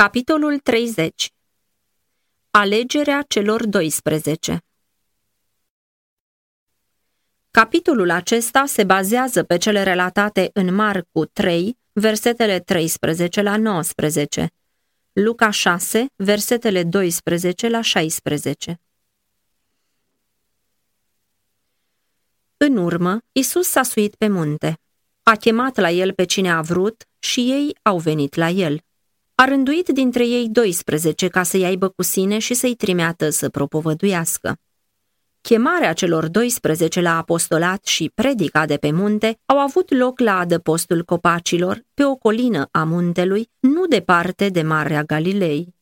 Capitolul 30 Alegerea celor 12 Capitolul acesta se bazează pe cele relatate în Marcu 3, versetele 13 la 19, Luca 6, versetele 12 la 16. În urmă, Isus s-a suit pe munte. A chemat la el pe cine a vrut și ei au venit la el. A rânduit dintre ei 12 ca să-i aibă cu sine și să-i trimeată să propovăduiască. Chemarea celor 12 la apostolat și predica de pe munte au avut loc la adăpostul copacilor, pe o colină a muntelui, nu departe de Marea Galilei.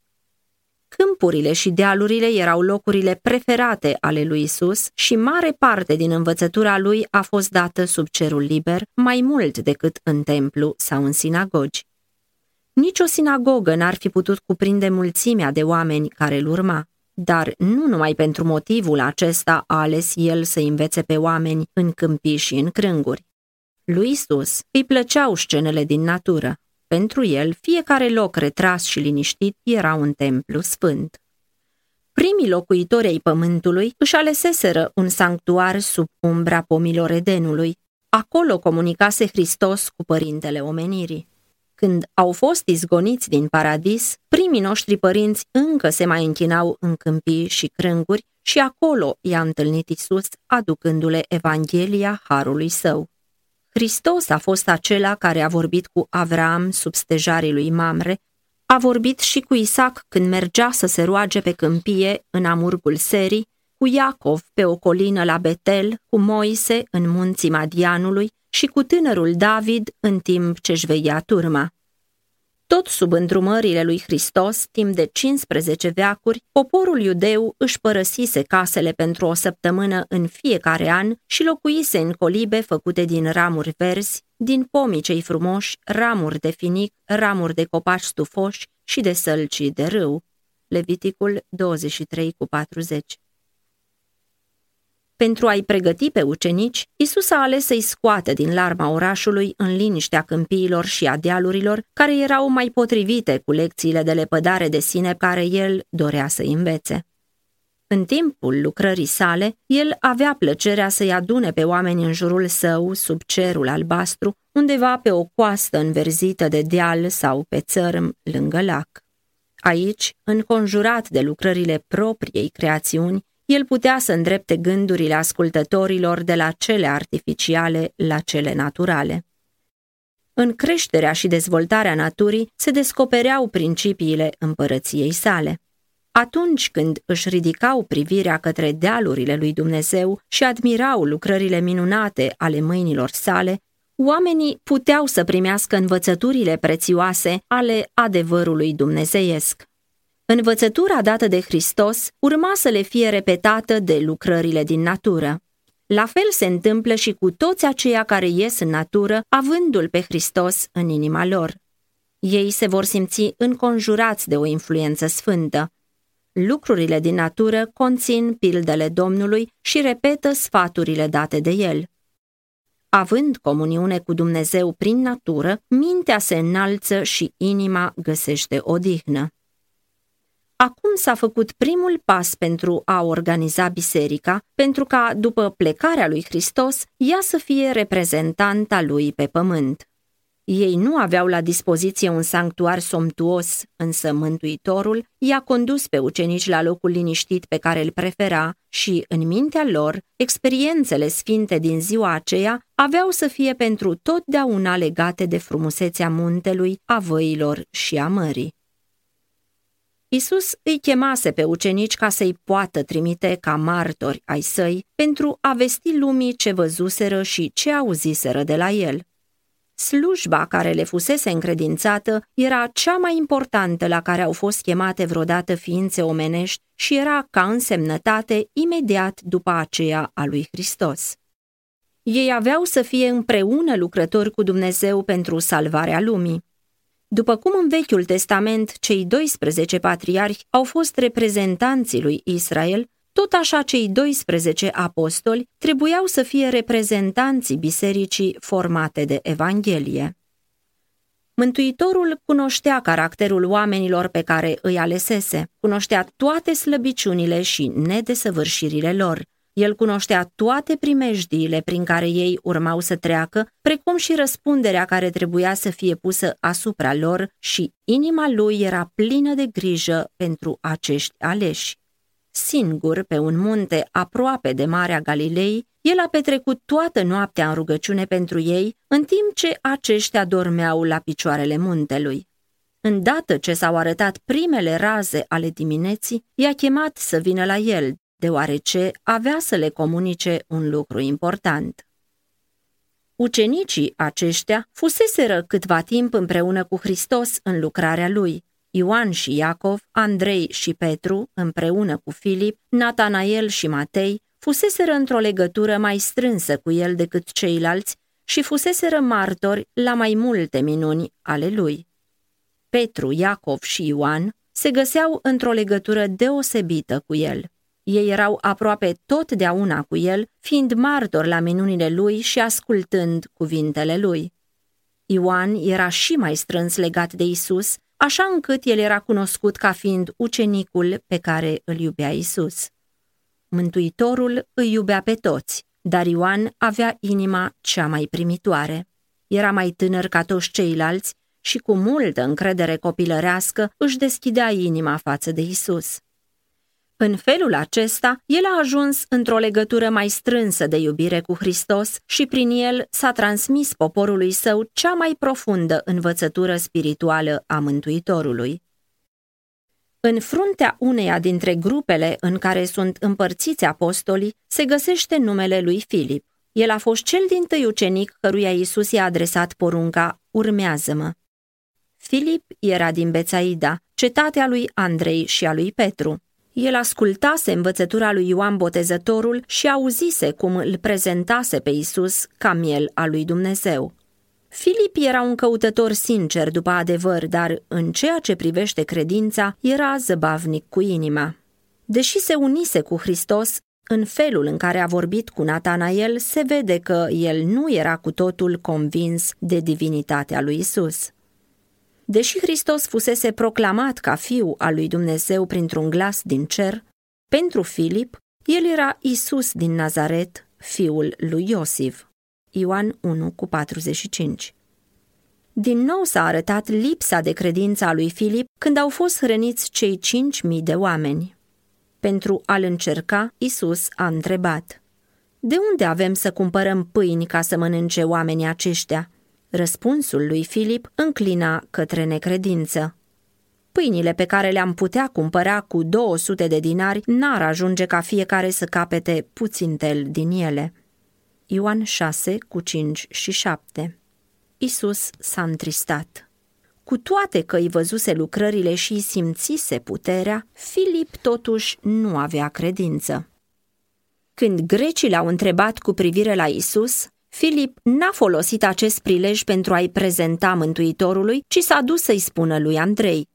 Câmpurile și dealurile erau locurile preferate ale lui Isus și mare parte din învățătura lui a fost dată sub cerul liber, mai mult decât în templu sau în sinagogi. Nici o sinagogă n-ar fi putut cuprinde mulțimea de oameni care îl urma, dar nu numai pentru motivul acesta a ales el să învețe pe oameni în câmpii și în crânguri. Lui Isus îi plăceau scenele din natură. Pentru el, fiecare loc retras și liniștit era un templu sfânt. Primii locuitori ai pământului își aleseseră un sanctuar sub umbra pomilor Edenului. Acolo comunicase Hristos cu părintele omenirii. Când au fost izgoniți din paradis, primii noștri părinți încă se mai închinau în câmpii și crânguri și acolo i-a întâlnit Isus, aducându-le Evanghelia Harului Său. Hristos a fost acela care a vorbit cu Avram sub stejarii lui Mamre, a vorbit și cu Isaac când mergea să se roage pe câmpie în amurgul serii, cu Iacov pe o colină la Betel, cu Moise în munții Madianului și cu tânărul David în timp ce își veia turma. Tot sub îndrumările lui Hristos, timp de 15 veacuri, poporul iudeu își părăsise casele pentru o săptămână în fiecare an și locuise în colibe făcute din ramuri verzi, din pomii cei frumoși, ramuri de finic, ramuri de copaci stufoși și de sălcii de râu. Leviticul 23 cu 40 pentru a-i pregăti pe ucenici, Isus a ales să-i scoată din larma orașului în liniștea câmpiilor și a dealurilor, care erau mai potrivite cu lecțiile de lepădare de sine care el dorea să învețe. În timpul lucrării sale, el avea plăcerea să-i adune pe oameni în jurul său, sub cerul albastru, undeva pe o coastă înverzită de deal sau pe țărm lângă lac. Aici, înconjurat de lucrările propriei creațiuni, el putea să îndrepte gândurile ascultătorilor de la cele artificiale la cele naturale. În creșterea și dezvoltarea naturii se descopereau principiile împărăției sale. Atunci când își ridicau privirea către dealurile lui Dumnezeu și admirau lucrările minunate ale mâinilor sale, oamenii puteau să primească învățăturile prețioase ale adevărului dumnezeiesc. Învățătura dată de Hristos urma să le fie repetată de lucrările din natură. La fel se întâmplă și cu toți aceia care ies în natură, avându-L pe Hristos în inima lor. Ei se vor simți înconjurați de o influență sfântă. Lucrurile din natură conțin pildele Domnului și repetă sfaturile date de El. Având comuniune cu Dumnezeu prin natură, mintea se înalță și inima găsește odihnă. Acum s-a făcut primul pas pentru a organiza biserica, pentru ca, după plecarea lui Hristos, ea să fie reprezentanta lui pe pământ. Ei nu aveau la dispoziție un sanctuar somtuos, însă Mântuitorul i-a condus pe ucenici la locul liniștit pe care îl prefera și, în mintea lor, experiențele sfinte din ziua aceea aveau să fie pentru totdeauna legate de frumusețea muntelui, a văilor și a mării. Isus îi chemase pe ucenici ca să-i poată trimite ca martori ai săi pentru a vesti lumii ce văzuseră și ce auziseră de la el. Slujba care le fusese încredințată era cea mai importantă la care au fost chemate vreodată ființe omenești și era ca însemnătate imediat după aceea a lui Hristos. Ei aveau să fie împreună lucrători cu Dumnezeu pentru salvarea lumii. După cum în Vechiul Testament cei 12 patriarhi au fost reprezentanții lui Israel, tot așa cei 12 apostoli trebuiau să fie reprezentanții bisericii formate de Evanghelie. Mântuitorul cunoștea caracterul oamenilor pe care îi alesese, cunoștea toate slăbiciunile și nedesăvârșirile lor. El cunoștea toate primejdiile prin care ei urmau să treacă, precum și răspunderea care trebuia să fie pusă asupra lor și inima lui era plină de grijă pentru acești aleși. Singur, pe un munte aproape de Marea Galilei, el a petrecut toată noaptea în rugăciune pentru ei, în timp ce aceștia dormeau la picioarele muntelui. Îndată ce s-au arătat primele raze ale dimineții, i-a chemat să vină la el, deoarece avea să le comunice un lucru important. Ucenicii aceștia fuseseră câtva timp împreună cu Hristos în lucrarea lui. Ioan și Iacov, Andrei și Petru, împreună cu Filip, Natanael și Matei, fuseseră într-o legătură mai strânsă cu el decât ceilalți și fuseseră martori la mai multe minuni ale lui. Petru, Iacov și Ioan se găseau într-o legătură deosebită cu el. Ei erau aproape totdeauna cu el, fiind martori la minunile lui și ascultând cuvintele lui. Ioan era și mai strâns legat de Isus, așa încât el era cunoscut ca fiind ucenicul pe care îl iubea Isus. Mântuitorul îi iubea pe toți, dar Ioan avea inima cea mai primitoare. Era mai tânăr ca toți ceilalți și cu multă încredere copilărească își deschidea inima față de Isus. În felul acesta, el a ajuns într-o legătură mai strânsă de iubire cu Hristos și prin el s-a transmis poporului său cea mai profundă învățătură spirituală a Mântuitorului. În fruntea uneia dintre grupele în care sunt împărțiți apostolii se găsește numele lui Filip. El a fost cel din tâi ucenic căruia Iisus i-a adresat porunca, urmează-mă. Filip era din Bețaida, cetatea lui Andrei și a lui Petru. El ascultase învățătura lui Ioan Botezătorul și auzise cum îl prezentase pe Isus ca miel al lui Dumnezeu. Filip era un căutător sincer după adevăr, dar în ceea ce privește credința, era zăbavnic cu inima. Deși se unise cu Hristos, în felul în care a vorbit cu Natanael, se vede că el nu era cu totul convins de divinitatea lui Isus. Deși Hristos fusese proclamat ca fiu al lui Dumnezeu printr-un glas din cer, pentru Filip, el era Isus din Nazaret, fiul lui Iosif. Ioan 1 cu 45 Din nou s-a arătat lipsa de credință a lui Filip când au fost hrăniți cei cinci mii de oameni. Pentru a-l încerca, Isus a întrebat, De unde avem să cumpărăm pâini ca să mănânce oamenii aceștia?" Răspunsul lui Filip înclina către necredință. Pâinile pe care le-am putea cumpăra cu 200 de dinari n-ar ajunge ca fiecare să capete puțin tel din ele. Ioan 6 cu 5 și 7 Isus s-a întristat. Cu toate că îi văzuse lucrările și îi simțise puterea, Filip totuși nu avea credință. Când grecii l-au întrebat cu privire la Isus, Filip n-a folosit acest prilej pentru a-i prezenta Mântuitorului, ci s-a dus să-i spună lui Andrei.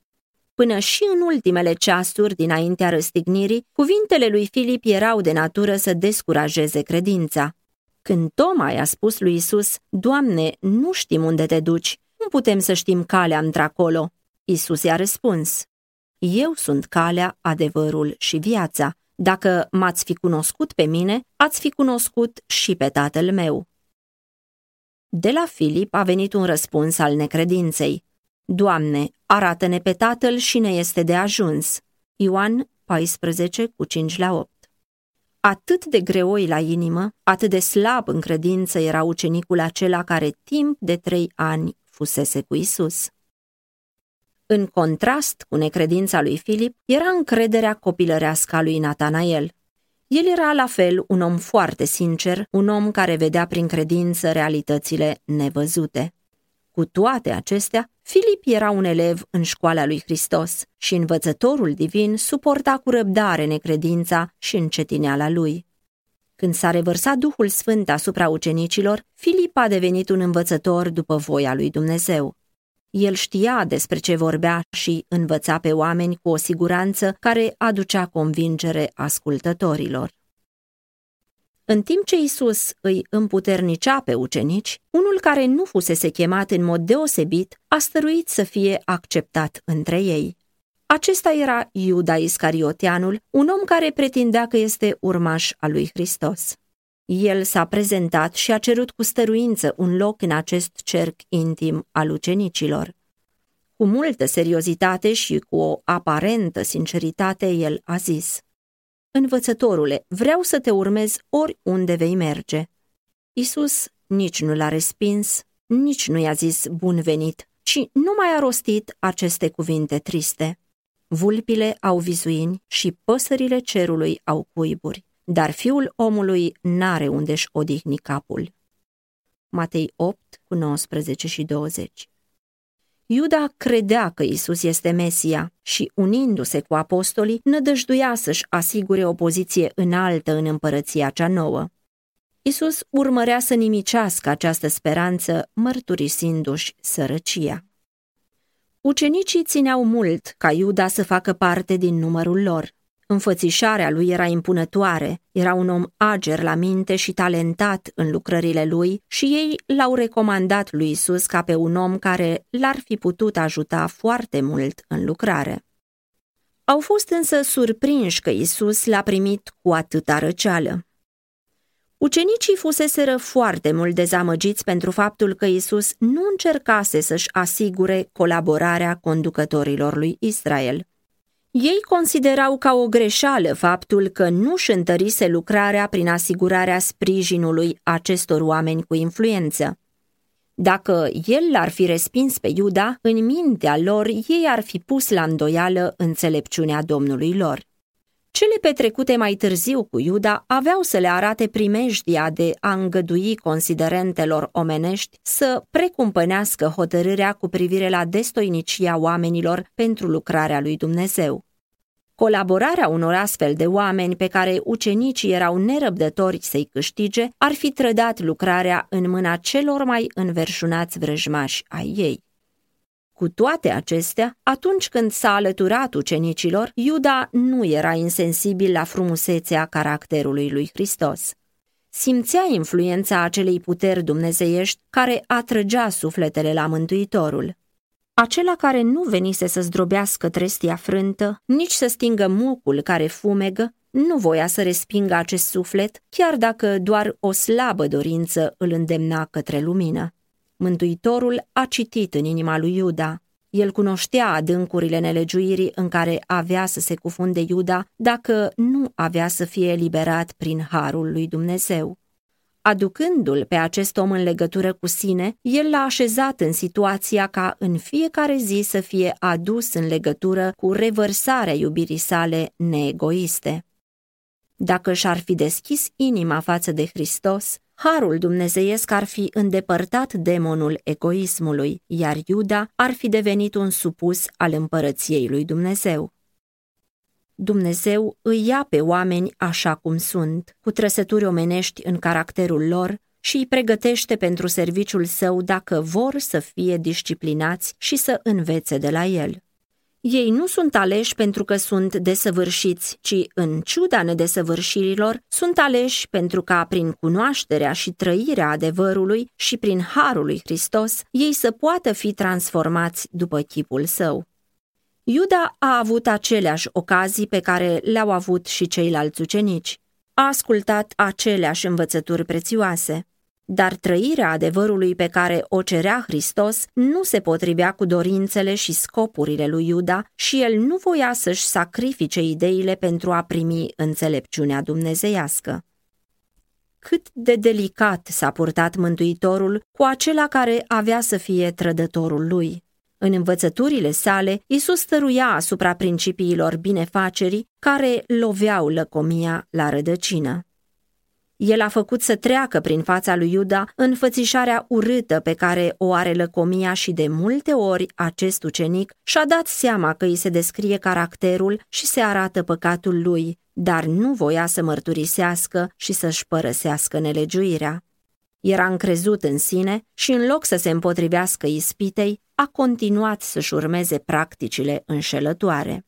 Până și în ultimele ceasuri dinaintea răstignirii, cuvintele lui Filip erau de natură să descurajeze credința. Când Toma i-a spus lui Isus, Doamne, nu știm unde te duci, nu putem să știm calea într-acolo. Isus i-a răspuns, Eu sunt calea, adevărul și viața. Dacă m-ați fi cunoscut pe mine, ați fi cunoscut și pe tatăl meu. De la Filip a venit un răspuns al necredinței. Doamne, arată-ne pe tatăl și ne este de ajuns. Ioan 14 cu 5 la 8 Atât de greoi la inimă, atât de slab în credință era ucenicul acela care timp de trei ani fusese cu Isus. În contrast cu necredința lui Filip, era încrederea copilărească a lui Natanael. El era la fel un om foarte sincer, un om care vedea prin credință realitățile nevăzute. Cu toate acestea, Filip era un elev în școala lui Hristos și învățătorul divin suporta cu răbdare necredința și încetineala lui. Când s-a revărsat Duhul Sfânt asupra ucenicilor, Filip a devenit un învățător după voia lui Dumnezeu. El știa despre ce vorbea și învăța pe oameni cu o siguranță care aducea convingere ascultătorilor. În timp ce Isus îi împuternicea pe ucenici, unul care nu fusese chemat în mod deosebit a stăruit să fie acceptat între ei. Acesta era Iuda Iscarioteanul, un om care pretindea că este urmaș al lui Hristos. El s-a prezentat și a cerut cu stăruință un loc în acest cerc intim al ucenicilor. Cu multă seriozitate și cu o aparentă sinceritate, el a zis – Învățătorule, vreau să te urmez oriunde vei merge. Isus nici nu l-a respins, nici nu i-a zis bun venit, ci nu mai a rostit aceste cuvinte triste. Vulpile au vizuini și păsările cerului au cuiburi, dar fiul omului n-are unde-și odihni capul. Matei 8 cu 19 și 20 Iuda credea că Isus este Mesia și, unindu-se cu apostolii, nădăjduia să-și asigure o poziție înaltă în împărăția cea nouă. Isus urmărea să nimicească această speranță, mărturisindu-și sărăcia. Ucenicii țineau mult ca Iuda să facă parte din numărul lor. Înfățișarea lui era impunătoare, era un om ager la minte și talentat în lucrările lui și ei l-au recomandat lui Isus ca pe un om care l-ar fi putut ajuta foarte mult în lucrare. Au fost însă surprinși că Isus l-a primit cu atâta răceală. Ucenicii fuseseră foarte mult dezamăgiți pentru faptul că Isus nu încercase să-și asigure colaborarea conducătorilor lui Israel. Ei considerau ca o greșeală faptul că nu și întărise lucrarea prin asigurarea sprijinului acestor oameni cu influență. Dacă el l-ar fi respins pe Iuda, în mintea lor ei ar fi pus la îndoială înțelepciunea Domnului lor. Cele petrecute mai târziu cu Iuda aveau să le arate primejdia de a îngădui considerentelor omenești să precumpănească hotărârea cu privire la destoinicia oamenilor pentru lucrarea lui Dumnezeu. Colaborarea unor astfel de oameni pe care ucenicii erau nerăbdători să-i câștige ar fi trădat lucrarea în mâna celor mai înverșunați vrăjmași ai ei. Cu toate acestea, atunci când s-a alăturat ucenicilor, Iuda nu era insensibil la frumusețea caracterului lui Hristos. Simțea influența acelei puteri dumnezeiești care atrăgea sufletele la Mântuitorul. Acela care nu venise să zdrobească trestia frântă, nici să stingă mucul care fumegă, nu voia să respingă acest suflet, chiar dacă doar o slabă dorință îl îndemna către lumină. Mântuitorul a citit în inima lui Iuda. El cunoștea adâncurile nelegiuirii în care avea să se cufunde Iuda dacă nu avea să fie eliberat prin harul lui Dumnezeu. Aducându-l pe acest om în legătură cu sine, el l-a așezat în situația ca în fiecare zi să fie adus în legătură cu revărsarea iubirii sale neegoiste. Dacă și-ar fi deschis inima față de Hristos, harul dumnezeiesc ar fi îndepărtat demonul egoismului, iar Iuda ar fi devenit un supus al împărăției lui Dumnezeu. Dumnezeu îi ia pe oameni așa cum sunt, cu trăsături omenești în caracterul lor și îi pregătește pentru serviciul său dacă vor să fie disciplinați și să învețe de la el. Ei nu sunt aleși pentru că sunt desăvârșiți, ci, în ciuda nedesăvârșirilor, sunt aleși pentru ca, prin cunoașterea și trăirea adevărului și prin harul lui Hristos, ei să poată fi transformați după chipul său. Iuda a avut aceleași ocazii pe care le-au avut și ceilalți ucenici. A ascultat aceleași învățături prețioase, dar trăirea adevărului pe care o cerea Hristos nu se potrivea cu dorințele și scopurile lui Iuda și el nu voia să-și sacrifice ideile pentru a primi înțelepciunea dumnezeiască. Cât de delicat s-a purtat Mântuitorul cu acela care avea să fie trădătorul lui. În învățăturile sale, Isus stăruia asupra principiilor binefacerii care loveau lăcomia la rădăcină. El a făcut să treacă prin fața lui Iuda înfățișarea urâtă pe care o are lăcomia și de multe ori acest ucenic și-a dat seama că îi se descrie caracterul și se arată păcatul lui, dar nu voia să mărturisească și să-și părăsească nelegiuirea. Era încrezut în sine și în loc să se împotrivească ispitei, a continuat să-și urmeze practicile înșelătoare.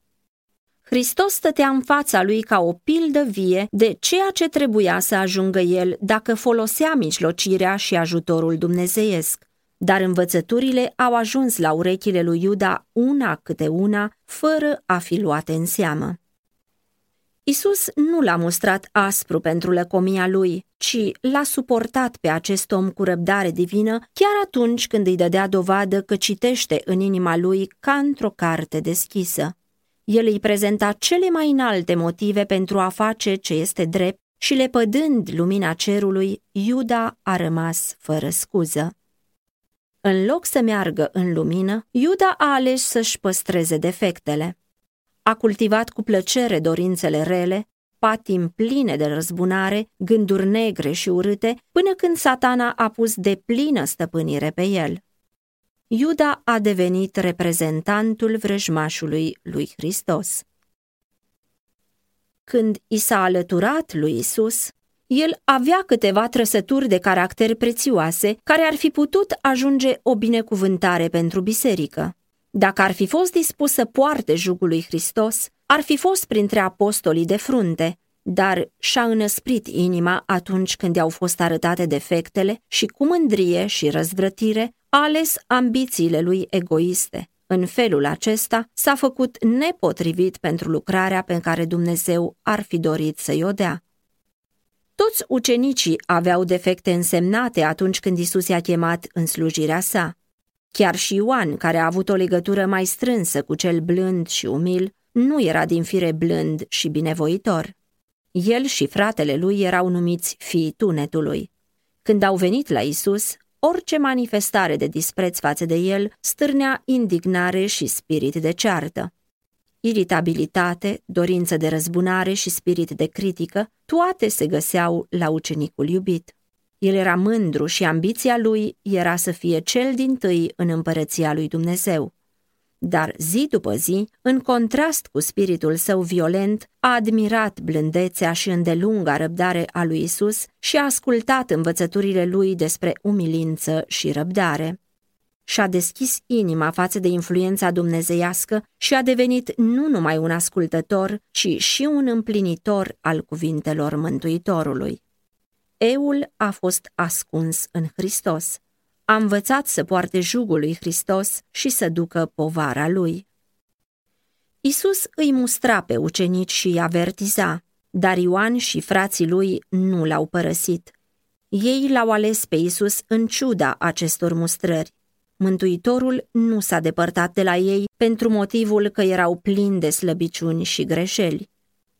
Hristos stătea în fața lui ca o pildă vie de ceea ce trebuia să ajungă el dacă folosea mijlocirea și ajutorul dumnezeiesc. Dar învățăturile au ajuns la urechile lui Iuda una câte una, fără a fi luate în seamă. Isus nu l-a mustrat aspru pentru lăcomia lui, ci l-a suportat pe acest om cu răbdare divină, chiar atunci când îi dădea dovadă că citește în inima lui ca într-o carte deschisă. El îi prezenta cele mai înalte motive pentru a face ce este drept și lepădând lumina cerului, Iuda a rămas fără scuză. În loc să meargă în lumină, Iuda a ales să-și păstreze defectele. A cultivat cu plăcere dorințele rele, patim pline de răzbunare, gânduri negre și urâte, până când satana a pus de plină stăpânire pe el. Iuda a devenit reprezentantul vrăjmașului lui Hristos. Când i s-a alăturat lui Isus, el avea câteva trăsături de caracter prețioase care ar fi putut ajunge o binecuvântare pentru biserică. Dacă ar fi fost dispus să poarte jugul lui Hristos, ar fi fost printre apostolii de frunte, dar și-a înăsprit inima atunci când i-au fost arătate defectele și cu mândrie și răzvrătire a ales ambițiile lui egoiste. În felul acesta s-a făcut nepotrivit pentru lucrarea pe care Dumnezeu ar fi dorit să-i o dea. Toți ucenicii aveau defecte însemnate atunci când Isus i-a chemat în slujirea sa. Chiar și Ioan, care a avut o legătură mai strânsă cu cel blând și umil, nu era din fire blând și binevoitor. El și fratele lui erau numiți fii tunetului. Când au venit la Isus, orice manifestare de dispreț față de el stârnea indignare și spirit de ceartă. Iritabilitate, dorință de răzbunare și spirit de critică, toate se găseau la ucenicul iubit. El era mândru și ambiția lui era să fie cel din tâi în împărăția lui Dumnezeu. Dar zi după zi, în contrast cu spiritul său violent, a admirat blândețea și îndelunga răbdare a lui Isus și a ascultat învățăturile lui despre umilință și răbdare. Și-a deschis inima față de influența dumnezeiască și a devenit nu numai un ascultător, ci și un împlinitor al cuvintelor Mântuitorului. Eul a fost ascuns în Hristos. A învățat să poarte jugul lui Hristos și să ducă povara lui. Isus îi mustra pe ucenici și îi avertiza, dar Ioan și frații lui nu l-au părăsit. Ei l-au ales pe Isus în ciuda acestor mustrări. Mântuitorul nu s-a depărtat de la ei pentru motivul că erau plini de slăbiciuni și greșeli.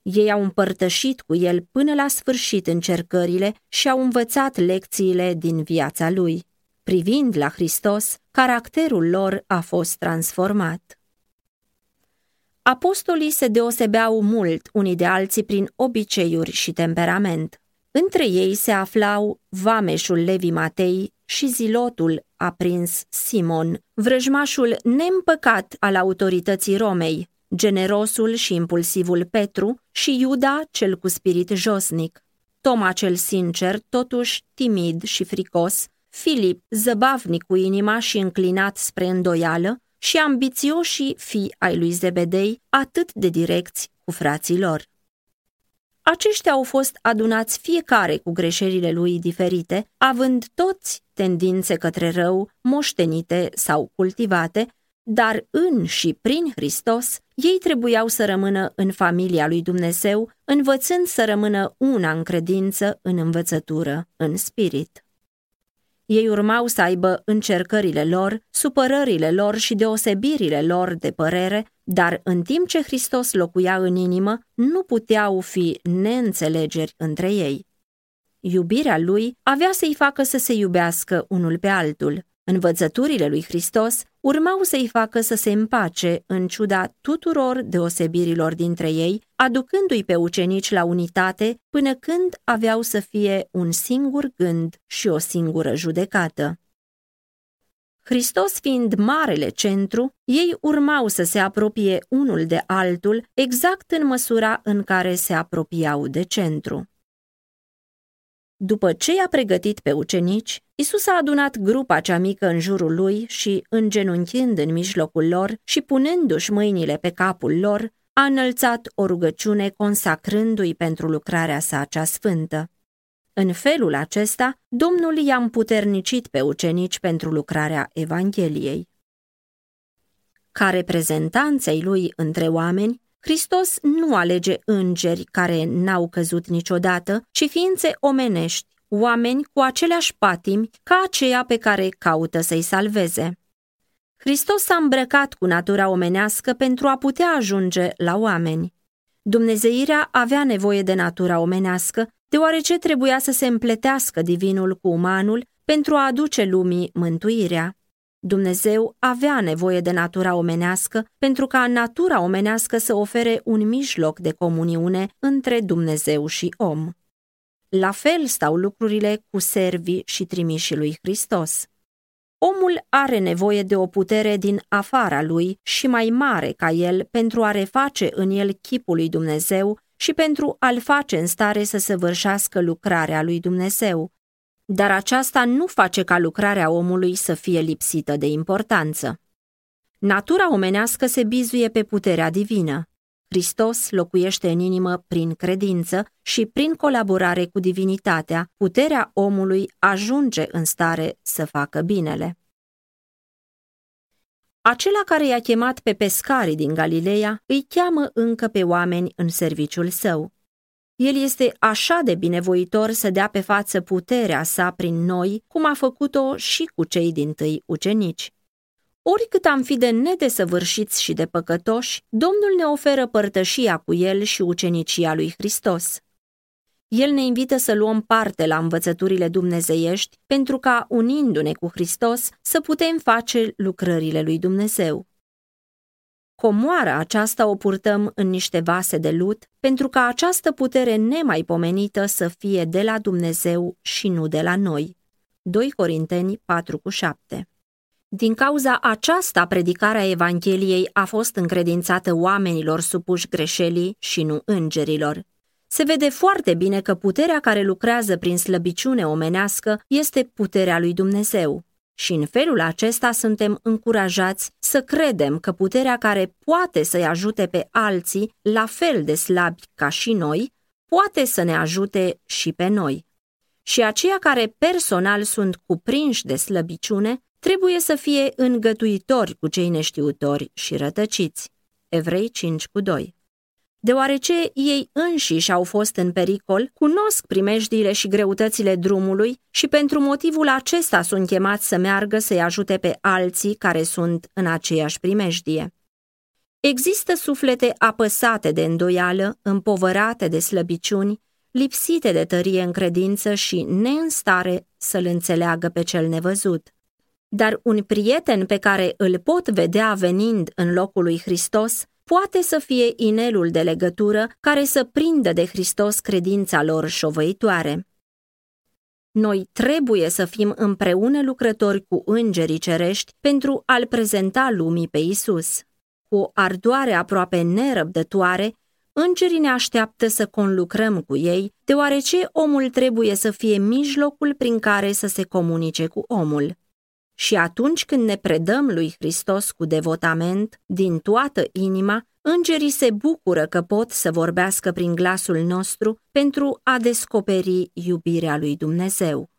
Ei au împărtășit cu el până la sfârșit încercările și au învățat lecțiile din viața lui. Privind la Hristos, caracterul lor a fost transformat. Apostolii se deosebeau mult unii de alții prin obiceiuri și temperament. Între ei se aflau vameșul Levi Matei și zilotul aprins Simon, vrăjmașul neîmpăcat al autorității Romei, generosul și impulsivul Petru și Iuda cel cu spirit josnic, Toma cel sincer, totuși timid și fricos, Filip zăbavnic cu inima și înclinat spre îndoială și ambițioșii fii ai lui Zebedei atât de direcți cu frații lor. Aceștia au fost adunați fiecare cu greșelile lui diferite, având toți tendințe către rău, moștenite sau cultivate, dar în și prin Hristos, ei trebuiau să rămână în familia lui Dumnezeu, învățând să rămână una în credință, în învățătură, în spirit. Ei urmau să aibă încercările lor, supărările lor și deosebirile lor de părere, dar în timp ce Hristos locuia în inimă, nu puteau fi neînțelegeri între ei. Iubirea lui avea să-i facă să se iubească unul pe altul. Învățăturile lui Hristos urmau să-i facă să se împace în ciuda tuturor deosebirilor dintre ei, aducându-i pe ucenici la unitate până când aveau să fie un singur gând și o singură judecată. Hristos fiind marele centru, ei urmau să se apropie unul de altul exact în măsura în care se apropiau de centru. După ce i-a pregătit pe ucenici, Isus a adunat grupa cea mică în jurul lui și, îngenunchind în mijlocul lor și punându-și mâinile pe capul lor, a înălțat o rugăciune consacrându-i pentru lucrarea sa cea sfântă. În felul acesta, Domnul i-a împuternicit pe ucenici pentru lucrarea Evangheliei. Ca reprezentanței lui între oameni, Hristos nu alege îngeri care n-au căzut niciodată, ci ființe omenești, oameni cu aceleași patimi ca aceea pe care caută să-i salveze. Hristos s-a îmbrăcat cu natura omenească pentru a putea ajunge la oameni. Dumnezeirea avea nevoie de natura omenească, deoarece trebuia să se împletească divinul cu umanul pentru a aduce lumii mântuirea. Dumnezeu avea nevoie de natura omenească pentru ca natura omenească să ofere un mijloc de comuniune între Dumnezeu și om. La fel stau lucrurile cu servii și trimișii lui Hristos. Omul are nevoie de o putere din afara lui și mai mare ca el pentru a reface în el chipul lui Dumnezeu și pentru a-l face în stare să săvârșească lucrarea lui Dumnezeu. Dar aceasta nu face ca lucrarea omului să fie lipsită de importanță. Natura omenească se bizuie pe puterea divină. Hristos locuiește în inimă prin credință și prin colaborare cu divinitatea, puterea omului ajunge în stare să facă binele. Acela care i-a chemat pe pescarii din Galileea îi cheamă încă pe oameni în serviciul său. El este așa de binevoitor să dea pe față puterea sa prin noi, cum a făcut-o și cu cei din tâi ucenici. Oricât am fi de nedesăvârșiți și de păcătoși, Domnul ne oferă părtășia cu El și ucenicia lui Hristos. El ne invită să luăm parte la învățăturile dumnezeiești pentru ca, unindu-ne cu Hristos, să putem face lucrările lui Dumnezeu. Comoara aceasta o purtăm în niște vase de lut pentru ca această putere nemaipomenită să fie de la Dumnezeu și nu de la noi. 2 Corinteni 4,7 din cauza aceasta, predicarea Evangheliei a fost încredințată oamenilor supuși greșelii și nu îngerilor. Se vede foarte bine că puterea care lucrează prin slăbiciune omenească este puterea lui Dumnezeu. Și în felul acesta suntem încurajați să credem că puterea care poate să-i ajute pe alții, la fel de slabi ca și noi, poate să ne ajute și pe noi. Și aceia care personal sunt cuprinși de slăbiciune trebuie să fie îngătuitori cu cei neștiutori și rătăciți. Evrei 5 cu 2 Deoarece ei înșiși au fost în pericol, cunosc primejdiile și greutățile drumului și pentru motivul acesta sunt chemați să meargă să-i ajute pe alții care sunt în aceeași primejdie. Există suflete apăsate de îndoială, împovărate de slăbiciuni, lipsite de tărie în credință și neînstare să-l înțeleagă pe cel nevăzut dar un prieten pe care îl pot vedea venind în locul lui Hristos poate să fie inelul de legătură care să prindă de Hristos credința lor șovăitoare. Noi trebuie să fim împreună lucrători cu îngerii cerești pentru a-L prezenta lumii pe Isus. Cu o ardoare aproape nerăbdătoare, îngerii ne așteaptă să conlucrăm cu ei, deoarece omul trebuie să fie mijlocul prin care să se comunice cu omul. Și atunci când ne predăm lui Hristos cu devotament, din toată inima, îngerii se bucură că pot să vorbească prin glasul nostru pentru a descoperi iubirea lui Dumnezeu.